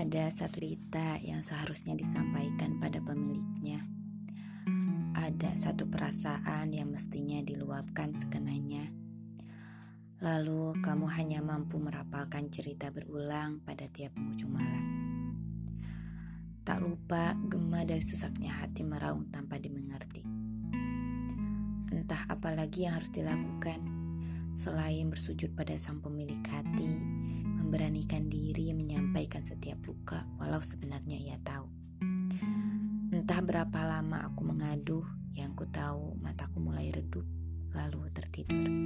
satu cerita yang seharusnya disampaikan pada pemiliknya. Ada satu perasaan yang mestinya diluapkan sekenanya. Lalu kamu hanya mampu merapalkan cerita berulang pada tiap penghujung malam. Tak lupa gema dari sesaknya hati meraung tanpa dimengerti. Entah apa lagi yang harus dilakukan selain bersujud pada sang pemilik hati, setiap luka walau sebenarnya ia tahu. Entah berapa lama aku mengaduh, yang ku tahu mataku mulai redup lalu tertidur.